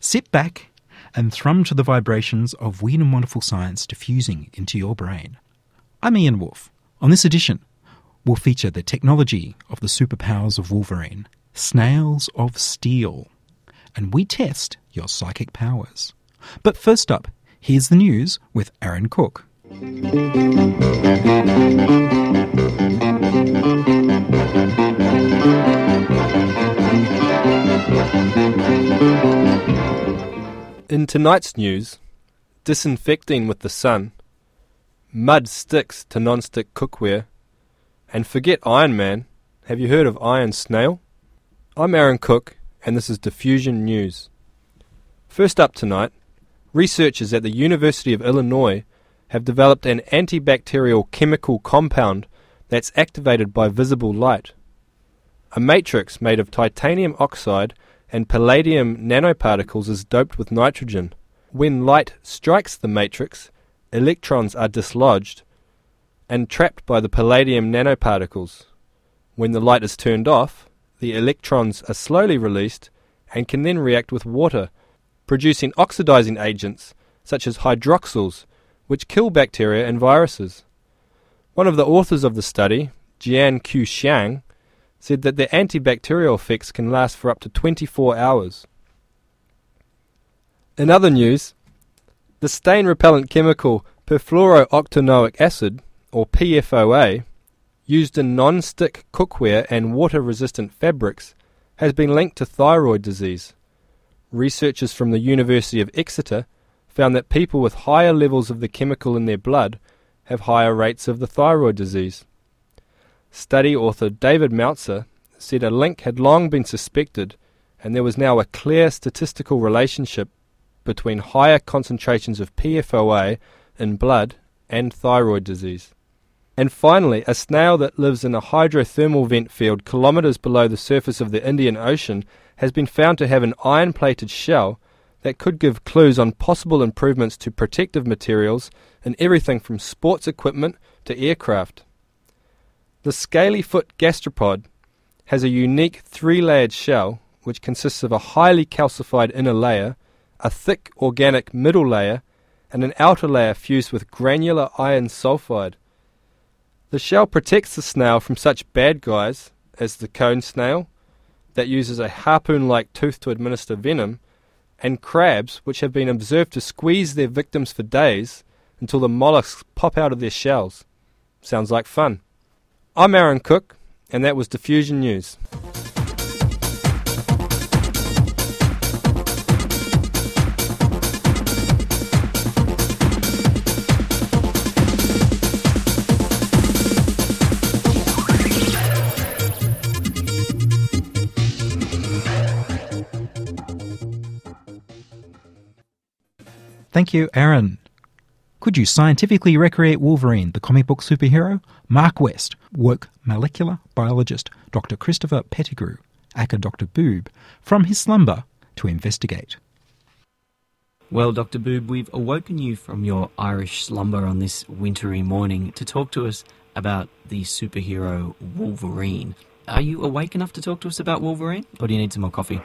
Sit back and thrum to the vibrations of weird and wonderful science diffusing into your brain. I'm Ian Woolf. On this edition, we'll feature the technology of the superpowers of Wolverine, snails of steel, and we test your psychic powers. But first up, here's the news with Aaron Cook. In tonight's news, disinfecting with the sun, mud sticks to non-stick cookware, and forget Iron Man. Have you heard of Iron Snail? I'm Aaron Cook, and this is Diffusion News. First up tonight, researchers at the University of Illinois have developed an antibacterial chemical compound that's activated by visible light. A matrix made of titanium oxide and palladium nanoparticles is doped with nitrogen. When light strikes the matrix, electrons are dislodged and trapped by the palladium nanoparticles. When the light is turned off, the electrons are slowly released and can then react with water, producing oxidizing agents such as hydroxyls, which kill bacteria and viruses. One of the authors of the study, Jian Ku Shang, said that the antibacterial effects can last for up to 24 hours. In other news, the stain repellent chemical perfluorooctanoic acid, or PFOA, used in non-stick cookware and water-resistant fabrics, has been linked to thyroid disease. Researchers from the University of Exeter found that people with higher levels of the chemical in their blood have higher rates of the thyroid disease. Study author David Melzer said a link had long been suspected, and there was now a clear statistical relationship between higher concentrations of PFOA in blood and thyroid disease. And finally, a snail that lives in a hydrothermal vent field kilometres below the surface of the Indian Ocean has been found to have an iron plated shell that could give clues on possible improvements to protective materials in everything from sports equipment to aircraft. The scaly foot gastropod has a unique three layered shell which consists of a highly calcified inner layer, a thick organic middle layer, and an outer layer fused with granular iron sulfide. The shell protects the snail from such bad guys as the cone snail, that uses a harpoon like tooth to administer venom, and crabs, which have been observed to squeeze their victims for days until the mollusks pop out of their shells. Sounds like fun. I'm Aaron Cook, and that was Diffusion News. Thank you, Aaron. Could you scientifically recreate Wolverine, the comic book superhero? Mark West woke molecular biologist Dr. Christopher Pettigrew, aka Dr. Boob, from his slumber to investigate. Well, Dr. Boob, we've awoken you from your Irish slumber on this wintry morning to talk to us about the superhero Wolverine. Are you awake enough to talk to us about Wolverine, or do you need some more coffee?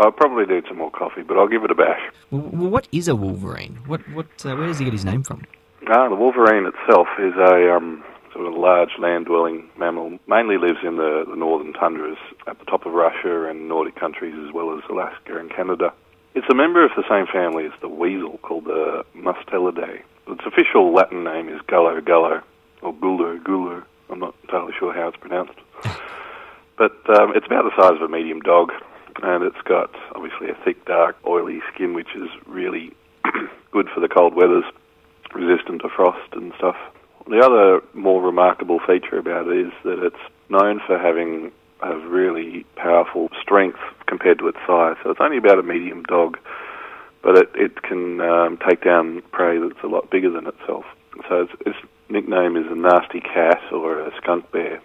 I'll probably need some more coffee, but I'll give it a bash. Well, well, what is a Wolverine? What, what, uh, where does he get his name from? Ah, the wolverine itself is a um, sort of large land-dwelling mammal. Mainly lives in the, the northern tundras at the top of Russia and Nordic countries as well as Alaska and Canada. It's a member of the same family as the weasel called the Mustelidae. Its official Latin name is Gulo gulo, or Gulo gulo. I'm not entirely sure how it's pronounced. but um, it's about the size of a medium dog, and it's got obviously a thick, dark, oily skin, which is really good for the cold weathers, resistant to frost and stuff. The other more remarkable feature about it is that it's known for having a really powerful strength compared to its size. So it's only about a medium dog, but it, it can um, take down prey that's a lot bigger than itself. So its, its nickname is a nasty cat or a skunk bear.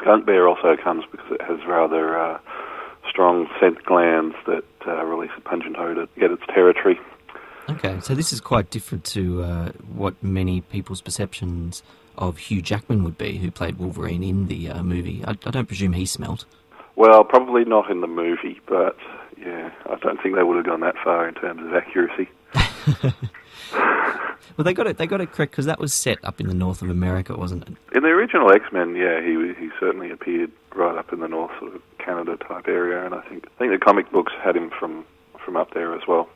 Skunk bear also comes because it has rather uh, strong scent glands that uh, release a pungent odour to get its territory. Okay, so this is quite different to uh, what many people's perceptions of Hugh Jackman would be, who played Wolverine in the uh, movie. I, I don't presume he smelt. Well, probably not in the movie, but yeah, I don't think they would have gone that far in terms of accuracy. Well, they got it. They got it correct because that was set up in the north of America, wasn't it? In the original X Men, yeah, he he certainly appeared right up in the north sort of Canada type area, and I think I think the comic books had him from from up there as well.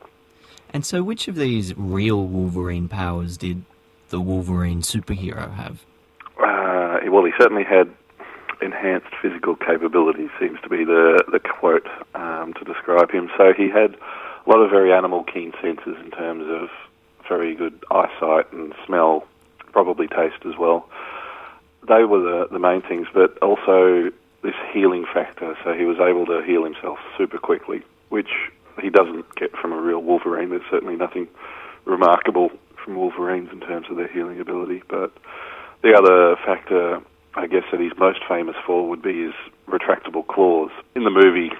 And so, which of these real Wolverine powers did the Wolverine superhero have? Uh, well, he certainly had enhanced physical capabilities. Seems to be the the quote um, to describe him. So he had a lot of very animal keen senses in terms of very good eyesight and smell, probably taste as well. They were the the main things, but also this healing factor. So he was able to heal himself super quickly, which he doesn't get from a real Wolverine. There's certainly nothing remarkable from Wolverines in terms of their healing ability, but the other factor I guess that he's most famous for would be his retractable claws. In the movie,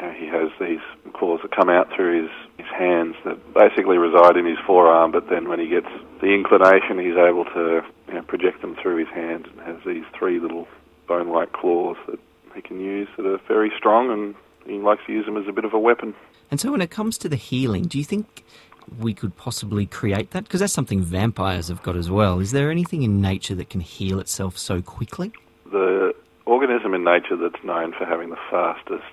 you know, he has these claws that come out through his, his hands that basically reside in his forearm, but then when he gets the inclination, he's able to you know, project them through his hand and has these three little bone-like claws that he can use that are very strong, and he likes to use them as a bit of a weapon. And so, when it comes to the healing, do you think we could possibly create that? Because that's something vampires have got as well. Is there anything in nature that can heal itself so quickly? The organism in nature that's known for having the fastest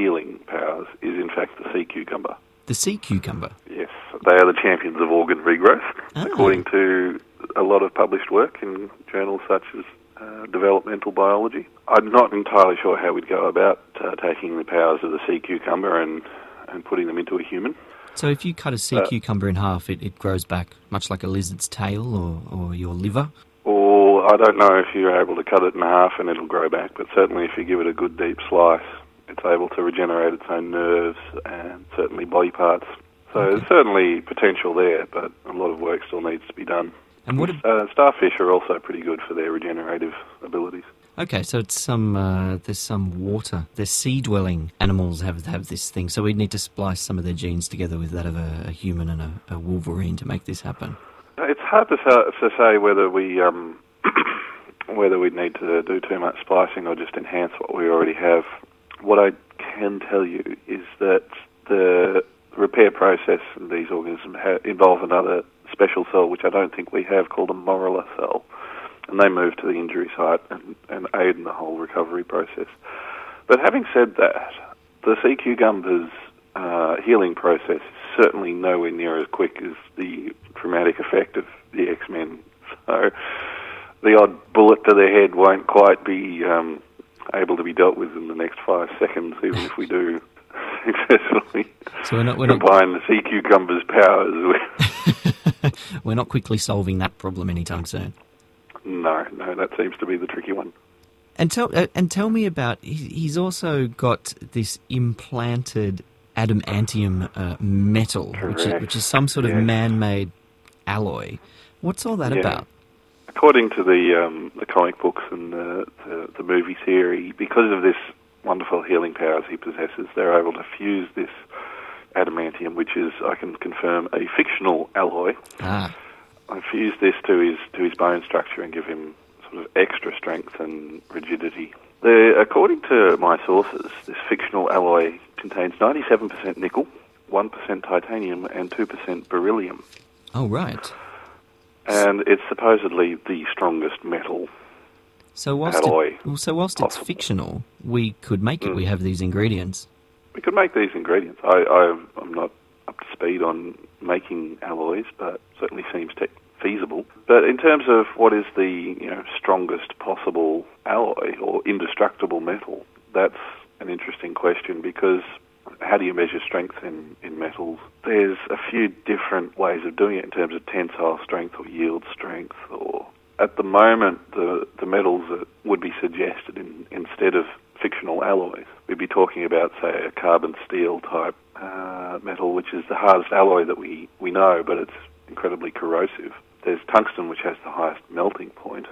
healing powers is, in fact, the sea cucumber. The sea cucumber. Yes, they are the champions of organ regrowth, Ah. according to a lot of published work in journals such as uh, Developmental Biology. I'm not entirely sure how we'd go about uh, taking the powers of the sea cucumber and, and putting them into a human. So, if you cut a sea Uh, cucumber in half, it, it grows back much like a lizard's tail or, or your liver. Or I don't know if you're able to cut it in half and it'll grow back, but certainly if you give it a good deep slice, it's able to regenerate its own nerves and certainly body parts. So Okay. there's certainly potential there, but a lot of work still needs to be done. And what? Uh, starfish are also pretty good for their regenerative abilities. Okay, so it's some uh, there's some water. The sea dwelling animals have have this thing. So we need to splice some of their genes together with that of a, a human and a, a wolverine to make this happen. It's hard to, to say whether we um, whether we need to do too much splicing or just enhance what we already have. What I can tell you is that the repair process in these organisms ha- involve another special cell, which I don't think we have, called a morula cell, and they move to the injury site and, and aid in the whole recovery process. But having said that, the sea cucumber's uh, healing process is certainly nowhere near as quick as the traumatic effect of the X Men. So the odd bullet to the head won't quite be um, able to be dealt with in the next five seconds, even if we do successfully So we're not we're not combine the sea cucumber's powers we're not quickly solving that problem anytime soon. No, no, that seems to be the tricky one. And tell uh, and tell me about he's also got this implanted adamantium uh, metal, which is, which is some sort of man-made alloy. What's all that Yeah. about? According to the um, the comic books and the, the the movie theory, because of this wonderful healing powers he possesses, they're able to fuse this adamantium, which is, I can confirm, a fictional alloy, Ah, and fuse this to his to his bone structure and give him sort of extra strength and rigidity. The, according to my sources, this fictional alloy contains 97% nickel, 1% titanium, and 2% beryllium. oh right. And it's supposedly the strongest metal. So whilst Alloy. it, well, so whilst it's fictional, we could make it. Mm. We have these ingredients. We could make these ingredients. I, I, I'm not up to speed on making alloys, but certainly seems te- feasible. But in terms of what is the you know strongest possible alloy or indestructible metal, that's an interesting question because how do you measure strength in, in metals? There's a few different ways of doing it in terms of tensile strength or yield strength or at the moment the the metals that would be suggested in, instead of fictional alloys. We'd be talking about say a carbon steel type uh, metal, which is the hardest alloy that we, we know, but it's incredibly corrosive. There's tungsten, which has the highest melting point.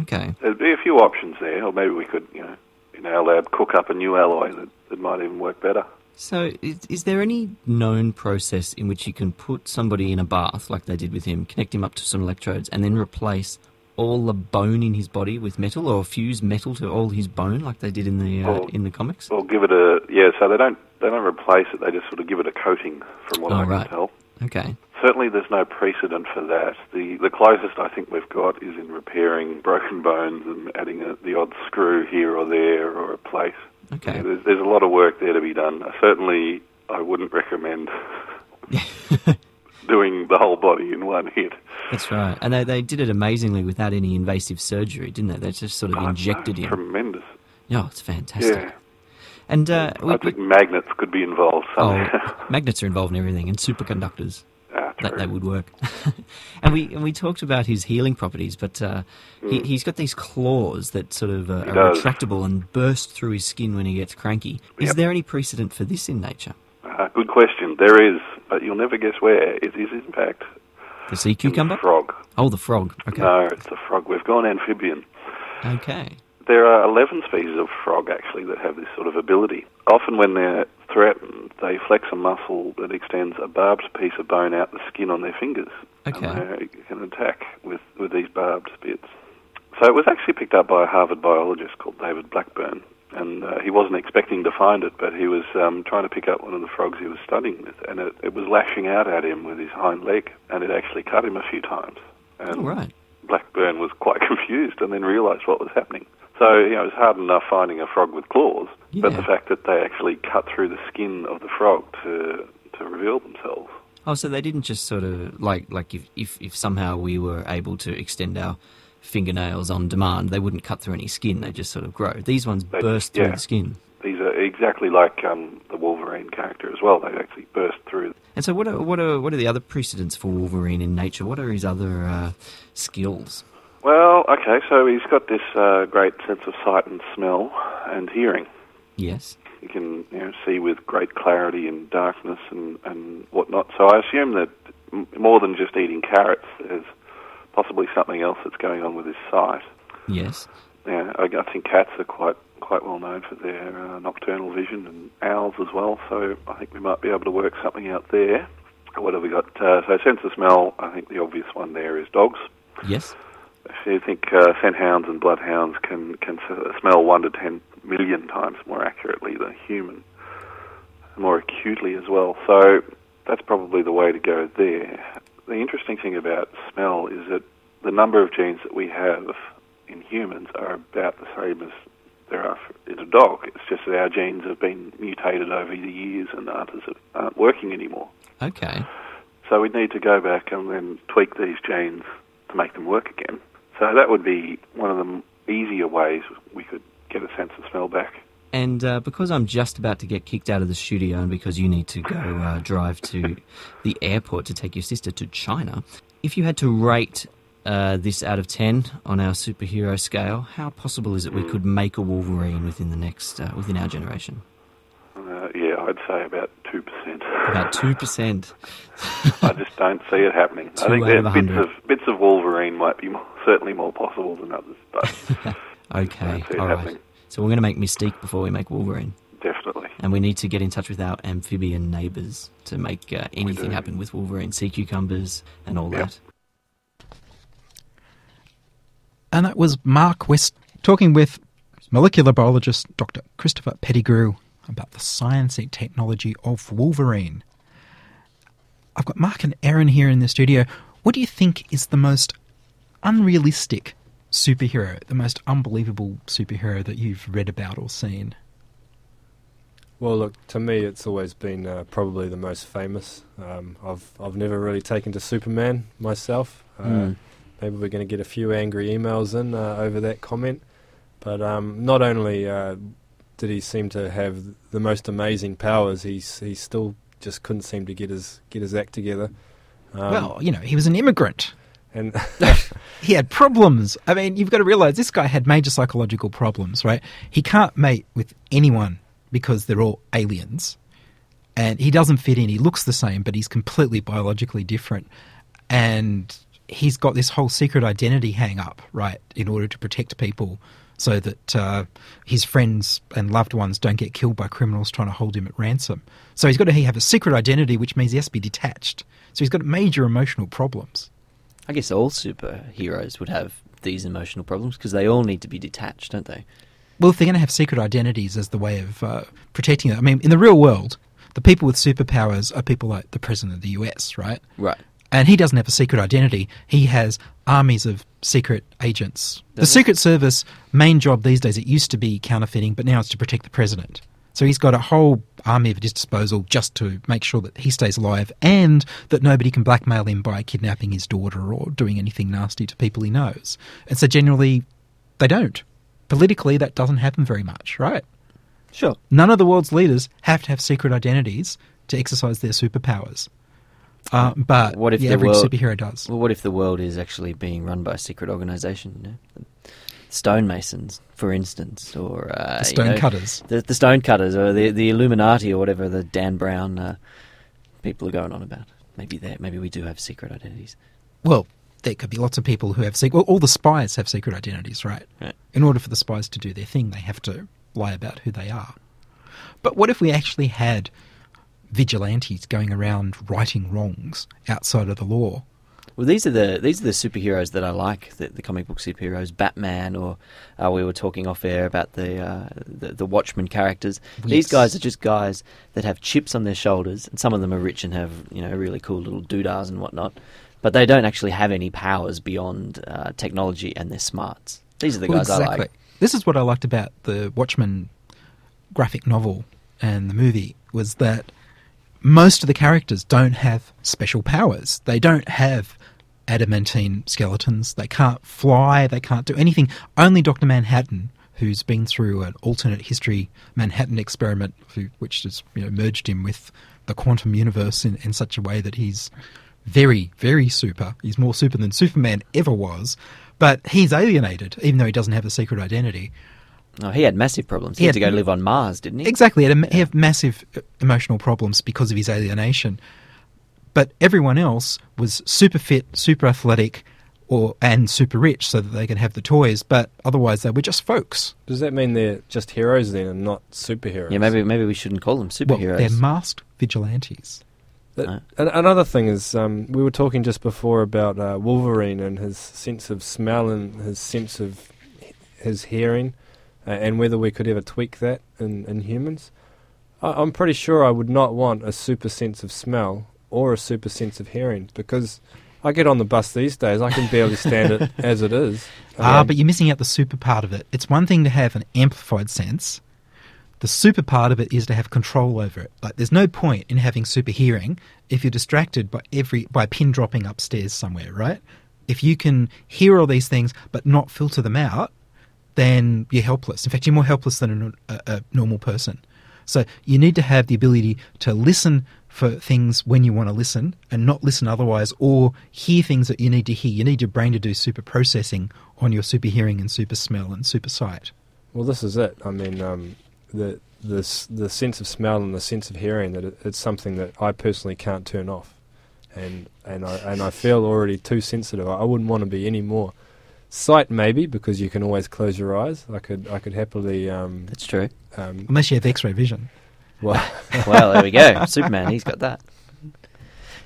Okay. There'd be a few options there, or maybe we could, you know, in our lab, cook up a new alloy that, that might even work better. So, is, is there any known process in which you can put somebody in a bath, like they did with him, connect him up to some electrodes, and then replace all the bone in his body with metal, or fuse metal to all his bone, like they did in the uh, Or- in the comics? Or give it a yeah. So they don't they don't replace it. They just sort of give it a coating, from what Oh, I can right. tell. Okay. Certainly, there's no precedent for that. The the closest I think we've got is in repairing broken bones and adding a, the odd screw here or there or a plate. Okay. Yeah, there's, there's a lot of work there to be done. Certainly, I wouldn't recommend doing the whole body in one hit. That's right. And they, they did it amazingly without any invasive surgery, didn't they? They just sort of Oh, injected no, him. Tremendous. Yeah, it's fantastic. Yeah. And uh, we, I think magnets could be involved oh, magnets are involved in everything, and superconductors. That, would work. and we and we talked about his healing properties, but uh, he, Mm. he's got these claws that sort of uh, are retractable and burst through his skin when he gets cranky. Is Yep. there any precedent for this in nature? Uh, good question. There is, but you'll never guess where. It is, in fact, The sea cucumber? the frog. Oh, the frog. Okay. No, it's a frog. We've gone amphibian. Okay. There are 11 species of frog actually that have this sort of ability. Often, when they're threatened, they flex a muscle that extends a barbed piece of bone out the skin on their fingers. Okay. And they can attack with, with these barbed bits. So it was actually picked up by a Harvard biologist called David Blackburn. And uh, he wasn't expecting to find it, but he was um, trying to pick up one of the frogs he was studying with, and it, it was lashing out at him with his hind leg, and it actually cut him a few times. And All right. Blackburn was quite confused and then realised what was happening. So, you know, it was hard enough finding a frog with claws, but the fact that they actually cut through the skin of the frog to, to reveal themselves. Oh, so they didn't just sort of like like if, if if somehow we were able to extend our fingernails on demand, they wouldn't cut through any skin. They just sort of grow. These ones They- burst through the skin. These are exactly like um, the Wolverine character as well. They actually burst through. And so, what are what are what are the other precedents for Wolverine in nature? What are his other uh, skills? Well, okay, so he's got this uh, great sense of sight and smell and hearing. Yes. He can you know, see with great clarity in darkness and, and whatnot. So I assume that m- more than just eating carrots, there's possibly something else that's going on with his sight. Yes. Yeah, I, I think cats are quite quite well known for their uh, nocturnal vision, and owls as well. So I think we might be able to work something out there. What have we got? Uh, so sense of smell. I think the obvious one there is dogs. Yes. If you think uh, scent hounds and bloodhounds can can smell one to ten million times more accurately than a human, more acutely as well. So that's probably the way to go there. The interesting thing about smell is that the number of genes that we have in humans are about the same as there are in a dog. It's just that our genes have been mutated over the years and aren't, aren't working anymore. Okay. So we need to go back and then tweak these genes to make them work again. So that would be one of the easier ways we could get a sense of smell back. And uh, because I'm just about to get kicked out of the studio, and because you need to go uh, drive to the airport to take your sister to China, if you had to rate uh, this out of 10 on our superhero scale, how possible is it we could make a Wolverine within the next, uh, within our generation? Yeah, I'd say about 2%. About 2%. I just don't see it happening. Two I think out of bits of, bits of Wolverine might be more, certainly more possible than others, but Okay, don't see it all right. happening. So we're going to make Mystique before we make Wolverine. definitely. And we need to get in touch with our amphibian neighbours to make uh, anything happen with Wolverine, sea cucumbers, and all Yep. that. And that was Mark West talking with molecular biologist Dr. Christopher Pettigrew about the science and technology of Wolverine. I've got Mark and Aaron here in the studio. What do you think is the most unrealistic superhero, the most unbelievable superhero that you've read about or seen? Well, look, to me, it's always been uh, probably the most famous. Um, I've I've never really taken to Superman myself. Uh, Mm. Maybe we're going to get a few angry emails in uh, over that comment. But um, not only uh, did he seem to have the most amazing powers, he's he still just couldn't seem to get his get his act together. Um, well, you know, he was an immigrant. and He had problems. I mean, you've got to realize this guy had major psychological problems, right? He can't mate with anyone because they're all aliens. and he doesn't fit in. He looks the same, but he's completely biologically different, and he's got this whole secret identity hang up, right, in order to protect people so that uh, his friends and loved ones don't get killed by criminals trying to hold him at ransom. So he's got to have a secret identity, which means he has to be detached. So he's got major emotional problems. I guess all superheroes would have these emotional problems because they all need to be detached, don't they? Well, if they're going to have secret identities as the way of uh, protecting them, I mean, in the real world, the people with superpowers are people like the president of the US, right? Right. And he doesn't have a secret identity. He has armies of secret agents. the Does he? Secret Service main job these days it used to be counterfeiting, but now it's to protect the president. So he's got a whole army at his disposal just to make sure that he stays alive and that nobody can blackmail him by kidnapping his daughter or doing anything nasty to people he knows. And so generally they don't. Politically that doesn't happen very much, right? Sure. None of the world's leaders have to have secret identities to exercise their superpowers. Uh, but What if the the average world- superhero does? Well, what if the world is actually being run by a secret organisation? You know? Stonemasons, for instance, or uh, The you know, the, the stonecutters, or the the Illuminati, or whatever the Dan Brown uh, people are going on about. Maybe they maybe we do have secret identities. Well, there could be lots of people who have secret. Well, all the spies have secret identities, right? Right. In order for the spies to do their thing, they have to lie about who they are. But what if we actually had vigilantes going around righting wrongs outside of the law? Well, these are the these are the superheroes that I like, the, the comic book superheroes, Batman, or uh, we were talking off air about the, uh, the the Watchmen characters. These guys are just guys that have chips on their shoulders, and some of them are rich and have you know really cool little doodahs and whatnot, but they don't actually have any powers beyond uh, technology, and they're smarts. These are the Well, guys I like. This is what I liked about the Watchmen graphic novel and the movie was that most of the characters don't have special powers. They don't have adamantine skeletons. They can't fly. They can't do anything. Only Doctor Manhattan, who's been through an alternate history Manhattan experiment, which has you know merged him with the quantum universe in, in such a way that he's very, very super. He's more super than Superman ever was. But he's alienated, even though he doesn't have a secret identity. Oh, he had massive problems. He, He had to go live on Mars, didn't he? Exactly. He had, a, he had massive uh, emotional problems because of his alienation. But everyone else was super fit, super athletic, or and super rich so that they could have the toys. But otherwise, they were just folks. Does that mean they're just heroes then and not superheroes? Yeah, maybe maybe we shouldn't call them Well, superheroes. they're masked vigilantes. That- Right. an- another thing is, um, we were talking just before about uh, Wolverine and his sense of smell and his sense of his hearing, and whether we could ever tweak that in, in humans. I, I'm pretty sure I would not want a super sense of smell or a super sense of hearing because I get on the bus these days, I can barely stand it as it is. Ah, Um, but you're missing out the super part of it. It's one thing to have an amplified sense. The super part of it is to have control over it. Like, there's no point in having super hearing if you're distracted by every by pin dropping upstairs somewhere, right? If you can hear all these things but not filter them out, then you're helpless. In fact, you're more helpless than a, a, normal person. So you need to have the ability to listen for things when you want to listen and not listen otherwise, or hear things that you need to hear. You need your brain to do super processing on your super hearing and super smell and super sight. Well, this is it. I mean, um, the the the sense of smell and the sense of hearing that it, it's something that I personally can't turn off, and and I and I feel already too sensitive. I wouldn't want to be any more. Sight maybe because you can always close your eyes. I could I could happily um, That's true. um Unless you have X-ray vision. well well, there we go. Superman, he's got that.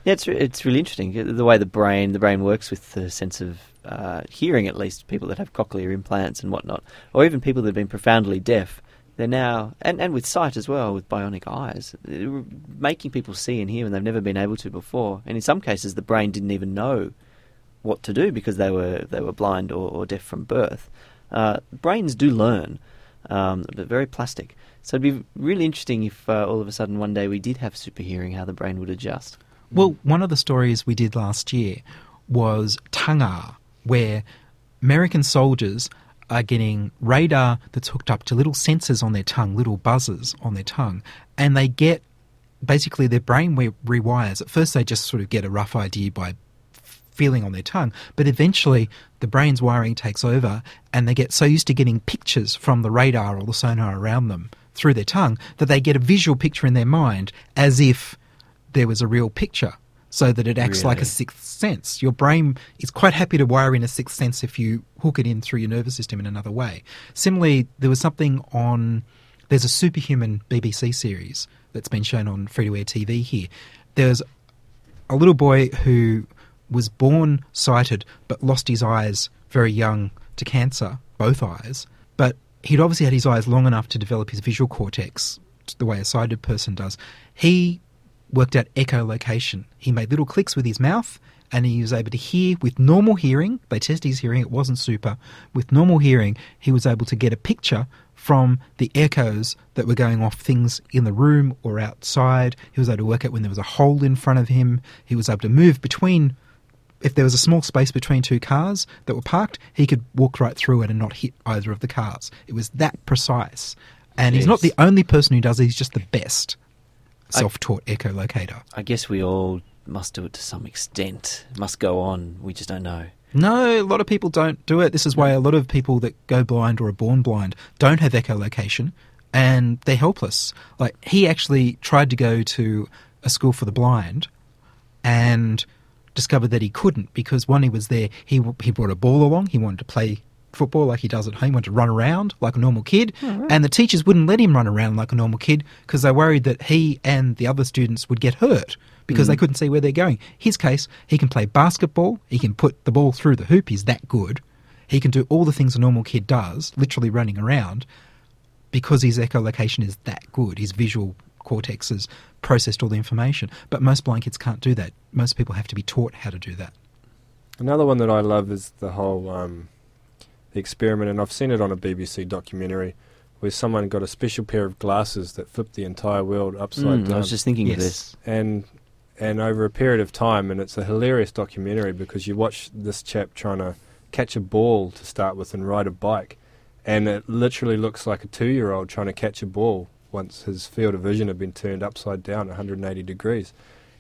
Yeah, it's re- it's really interesting the way the brain the brain works with the sense of uh, hearing. At least people that have cochlear implants and whatnot, or even people that have been profoundly deaf. They're now and, and with sight as well, with bionic eyes, making people see and hear when they've never been able to before. And in some cases, the brain didn't even know what to do because they were they were blind or, or deaf from birth. Uh, brains do learn, um, but very plastic. So it'd be really interesting if uh, all of a sudden one day we did have super hearing, how the brain would adjust. Well, one of the stories we did last year was Tangar, where American soldiers are getting radar that's hooked up to little sensors on their tongue, little buzzers on their tongue, and they get basically their brain re- rewires. At first, they just sort of get a rough idea by feeling on their tongue, but eventually the brain's wiring takes over and they get so used to getting pictures from the radar or the sonar around them through their tongue that they get a visual picture in their mind as if there was a real picture so that it acts like a sixth sense. Your brain is quite happy to wire in a sixth sense if you hook it in through your nervous system in another way. Similarly, there was something on, there's a superhuman BBC series that's been shown on free to air TV here. There's a little boy who was born sighted but lost his eyes very young to cancer, both eyes. But he'd obviously had his eyes long enough to develop his visual cortex the way a sighted person does. He worked out echolocation. He made little clicks with his mouth and he was able to hear with normal hearing. They tested his hearing, it wasn't super. With normal hearing, he was able to get a picture from the echoes that were going off things in the room or outside. He was able to work out when there was a hole in front of him. He was able to move between if there was a small space between two cars that were parked, he could walk right through it and not hit either of the cars. It was that precise. And he's not the only person who does it, he's just the best self taught echolocator. I guess we all must do it to some extent. Must go on. We just don't know. No, a lot of people don't do it. This is why a lot of people that go blind or are born blind don't have echolocation and they're helpless. Like, he actually tried to go to a school for the blind and discovered that he couldn't because when he was there, he, he brought a ball along, he wanted to play football like he does at home, He wanted to run around like a normal kid, oh, and the teachers wouldn't let him run around like a normal kid because they worried that he and the other students would get hurt because they hmm. couldn't see where they're going. His case, he can play basketball, he can put the ball through the hoop, he's that good. He can do all the things a normal kid does, literally running around, because his echolocation is that good. His visual cortex has processed all the information. But most blind kids can't do that. Most people have to be taught how to do that. Another one that I love is the whole um, the experiment, and I've seen it on a BBC documentary where someone got a special pair of glasses that flipped the entire world upside Mm, down. I was just thinking of this. and and over a period of time, and it's a hilarious documentary because you watch this chap trying to catch a ball to start with and ride a bike, and it literally looks like a two-year-old trying to catch a ball once his field of vision had been turned upside down 180 degrees,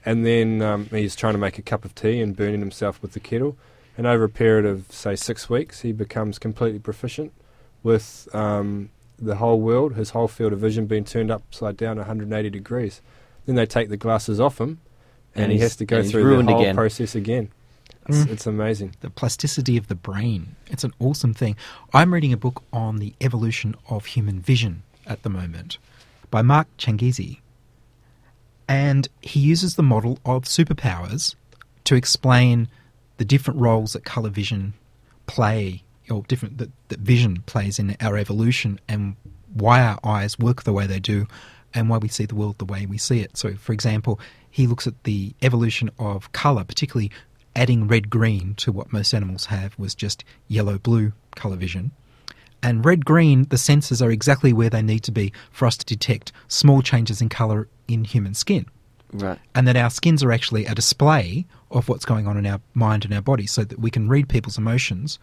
and then um, he's trying to make a cup of tea and burning himself with the kettle, and over a period of say six weeks, he becomes completely proficient with um, the whole world, his whole field of vision being turned upside down 180 degrees. Then they take the glasses off him, and, And he has to go through the whole again. process again. It's, Mm. it's amazing. The plasticity of the brain. It's an awesome thing. I'm reading a book on the evolution of human vision at the moment by Mark Changizi. And he uses the model of superpowers to explain the different roles that colour vision play, or different that, that vision plays in our evolution, and why our eyes work the way they do, and why we see the world the way we see it. So, for example, he looks at the evolution of colour, particularly adding red green to what most animals have was just yellow blue colour vision. And red green, the sensors are exactly where they need to be for us to detect small changes in colour in human skin Right. and that our skins are actually a display of what's going on in our mind and our body so that we can read people's emotions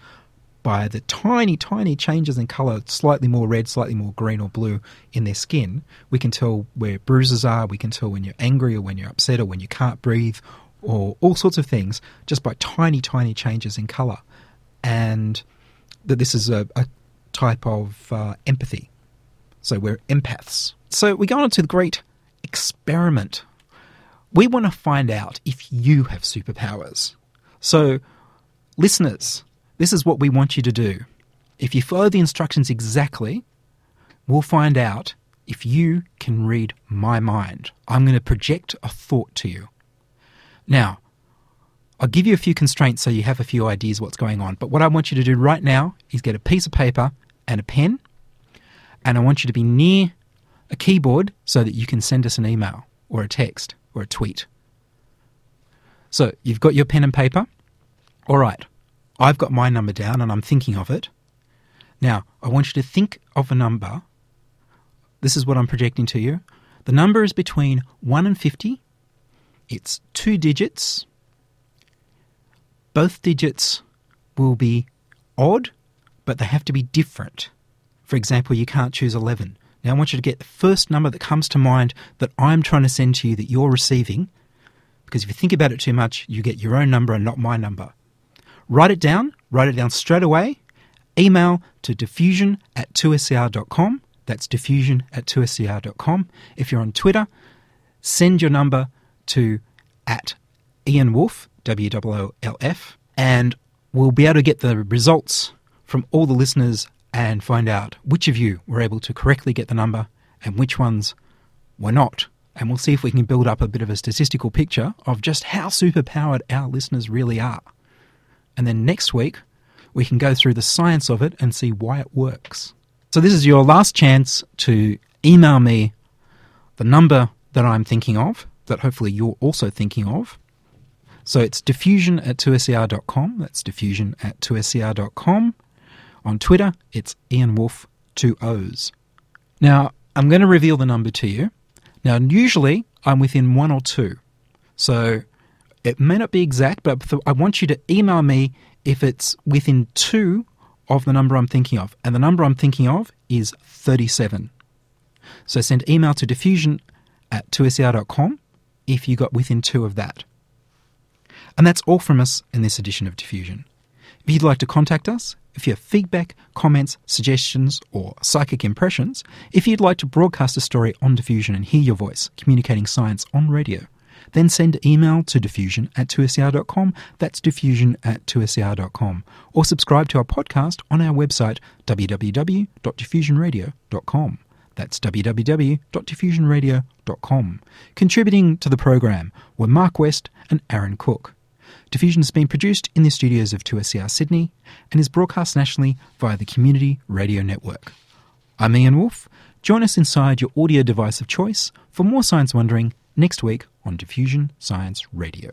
by the tiny, tiny changes in colour, slightly more red, slightly more green or blue in their skin. We can tell where bruises are, we can tell when you're angry or when you're upset or when you can't breathe or all sorts of things just by tiny, tiny changes in colour. And that this is a, a type of uh, empathy. So we're empaths. So we go on to the great experiment we want to find out if you have superpowers. So, listeners, this is what we want you to do. If you follow the instructions exactly, we'll find out if you can read my mind. I'm going to project a thought to you. Now, I'll give you a few constraints so you have a few ideas what's going on. But what I want you to do right now is get a piece of paper and a pen, and I want you to be near a keyboard so that you can send us an email or a text or a tweet. So you've got your pen and paper. All right, I've got my number down and I'm thinking of it. Now, I want you to think of a number. This is what I'm projecting to you. The number is between 1 and 50. It's two digits. Both digits will be odd, but they have to be different. For example, you can't choose 11. Now, I want you to get the first number that comes to mind that I'm trying to send to you that you're receiving, because if you think about it too much, you get your own number and not my number. Write it down, write it down straight away, email to diffusion at 2ser.com, That's diffusion at 2ser.com. If you're on Twitter, send your number to at Ian Woolf, W-O-O-L-F, and we'll be able to get the results from all the listeners and find out which of you were able to correctly get the number and which ones were not. And we'll see if we can build up a bit of a statistical picture of just how superpowered our listeners really are. And then next week, we can go through the science of it and see why it works. So, this is your last chance to email me the number that I'm thinking of, that hopefully you're also thinking of. So, it's diffusion at 2ser.com. That's diffusion at 2ser.com. On Twitter, it's Ian Woolf, two O's. Now, I'm going to reveal the number to you. Now, usually I'm within one or two. So, it may not be exact, but I want you to email me if it's within two of the number I'm thinking of. And the number I'm thinking of is 37. So send email to diffusion at 2ser.com if you got within two of that. And that's all from us in this edition of Diffusion. If you'd like to contact us, if you have feedback, comments, suggestions, or psychic impressions, if you'd like to broadcast a story on Diffusion and hear your voice communicating science on radio, then send email to diffusion at 2ser.com. That's diffusion at 2ser.com. Or subscribe to our podcast on our website, www.diffusionradio.com. That's www.diffusionradio.com. Contributing to the program were Mark West and Aaron Cook. Diffusion has been produced in the studios of 2SER Sydney and is broadcast nationally via the Community Radio Network. I'm Ian Woolf. Join us inside your audio device of choice for more science wondering next week on Diffusion Science Radio.